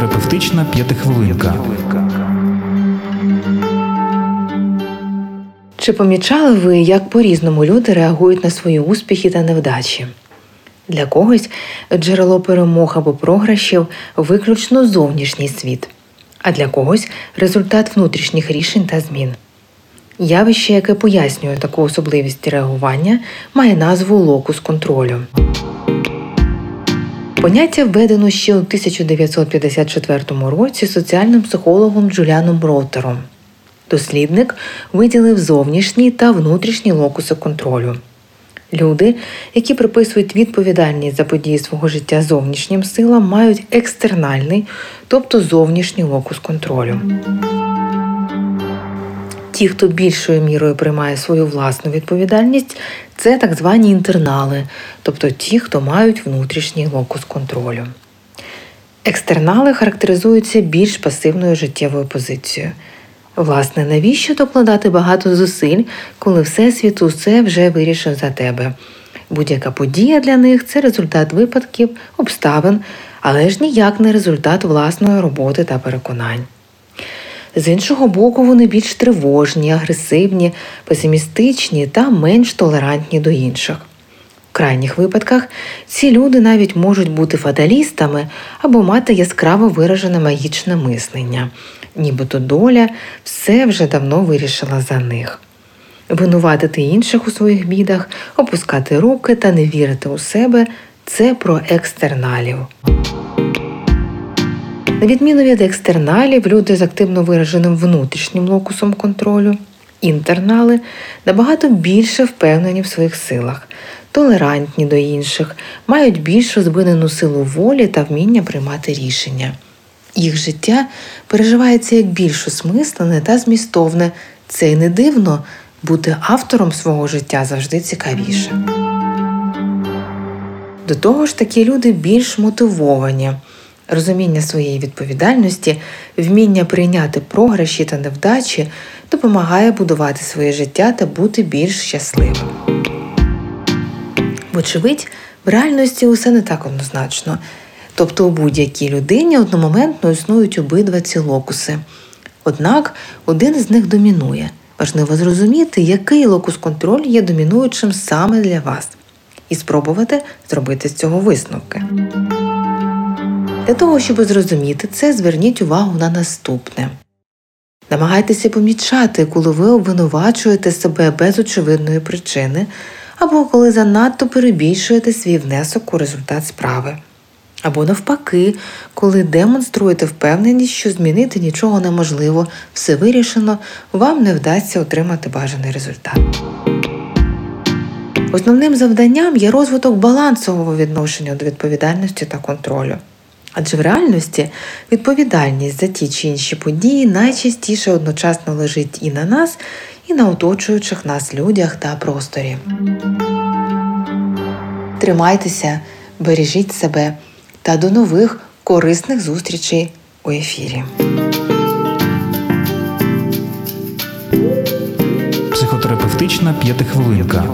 Психотерапевтична п'ятихвилинка. Чи помічали ви, як по-різному люди реагують на свої успіхи та невдачі? Для когось джерело перемог або програшів виключно зовнішній світ, а для когось результат внутрішніх рішень та змін. Явище, яке пояснює таку особливість реагування, має назву локус контролю. Поняття введено ще у 1954 році соціальним психологом Джуліаном Роутером. Дослідник виділив зовнішні та внутрішні локуси контролю. Люди, які приписують відповідальність за події свого життя зовнішнім силам, мають екстернальний, тобто зовнішній локус контролю. Ті, хто більшою мірою приймає свою власну відповідальність, це так звані інтернали, тобто ті, хто мають внутрішній локус контролю. Екстернали характеризуються більш пасивною життєвою позицією. Власне, навіщо докладати багато зусиль, коли Всесвіт усе вже вирішив за тебе? Будь-яка подія для них це результат випадків, обставин, але ж ніяк не результат власної роботи та переконань. З іншого боку, вони більш тривожні, агресивні, песимістичні та менш толерантні до інших. В крайніх випадках ці люди навіть можуть бути фаталістами або мати яскраво виражене магічне мислення, нібито доля все вже давно вирішила за них. Винуватити інших у своїх бідах, опускати руки та не вірити у себе це про екстерналів. На відміну від екстерналів, люди з активно вираженим внутрішнім локусом контролю, інтернали набагато більше впевнені в своїх силах, толерантні до інших, мають більш розвинену силу волі та вміння приймати рішення. Їх життя переживається як більш осмислене та змістовне. Це й не дивно бути автором свого життя завжди цікавіше. До того ж, такі люди більш мотивовані. Розуміння своєї відповідальності, вміння прийняти програші та невдачі допомагає будувати своє життя та бути більш щасливим. Вочевидь, в реальності усе не так однозначно. Тобто у будь-якій людині одномоментно існують обидва ці локуси. Однак один з них домінує. Важливо зрозуміти, який локус контролю є домінуючим саме для вас, і спробувати зробити з цього висновки. Для того, щоб зрозуміти це, зверніть увагу на наступне. Намагайтеся помічати, коли ви обвинувачуєте себе без очевидної причини, або коли занадто перебільшуєте свій внесок у результат справи. Або навпаки, коли демонструєте впевненість, що змінити нічого неможливо, все вирішено, вам не вдасться отримати бажаний результат. Основним завданням є розвиток балансового відношення до відповідальності та контролю. Адже в реальності відповідальність за ті чи інші події найчастіше одночасно лежить і на нас, і на оточуючих нас людях та просторі. Тримайтеся, бережіть себе та до нових корисних зустрічей у ефірі. Психотерапевтична п'ятихвилинка.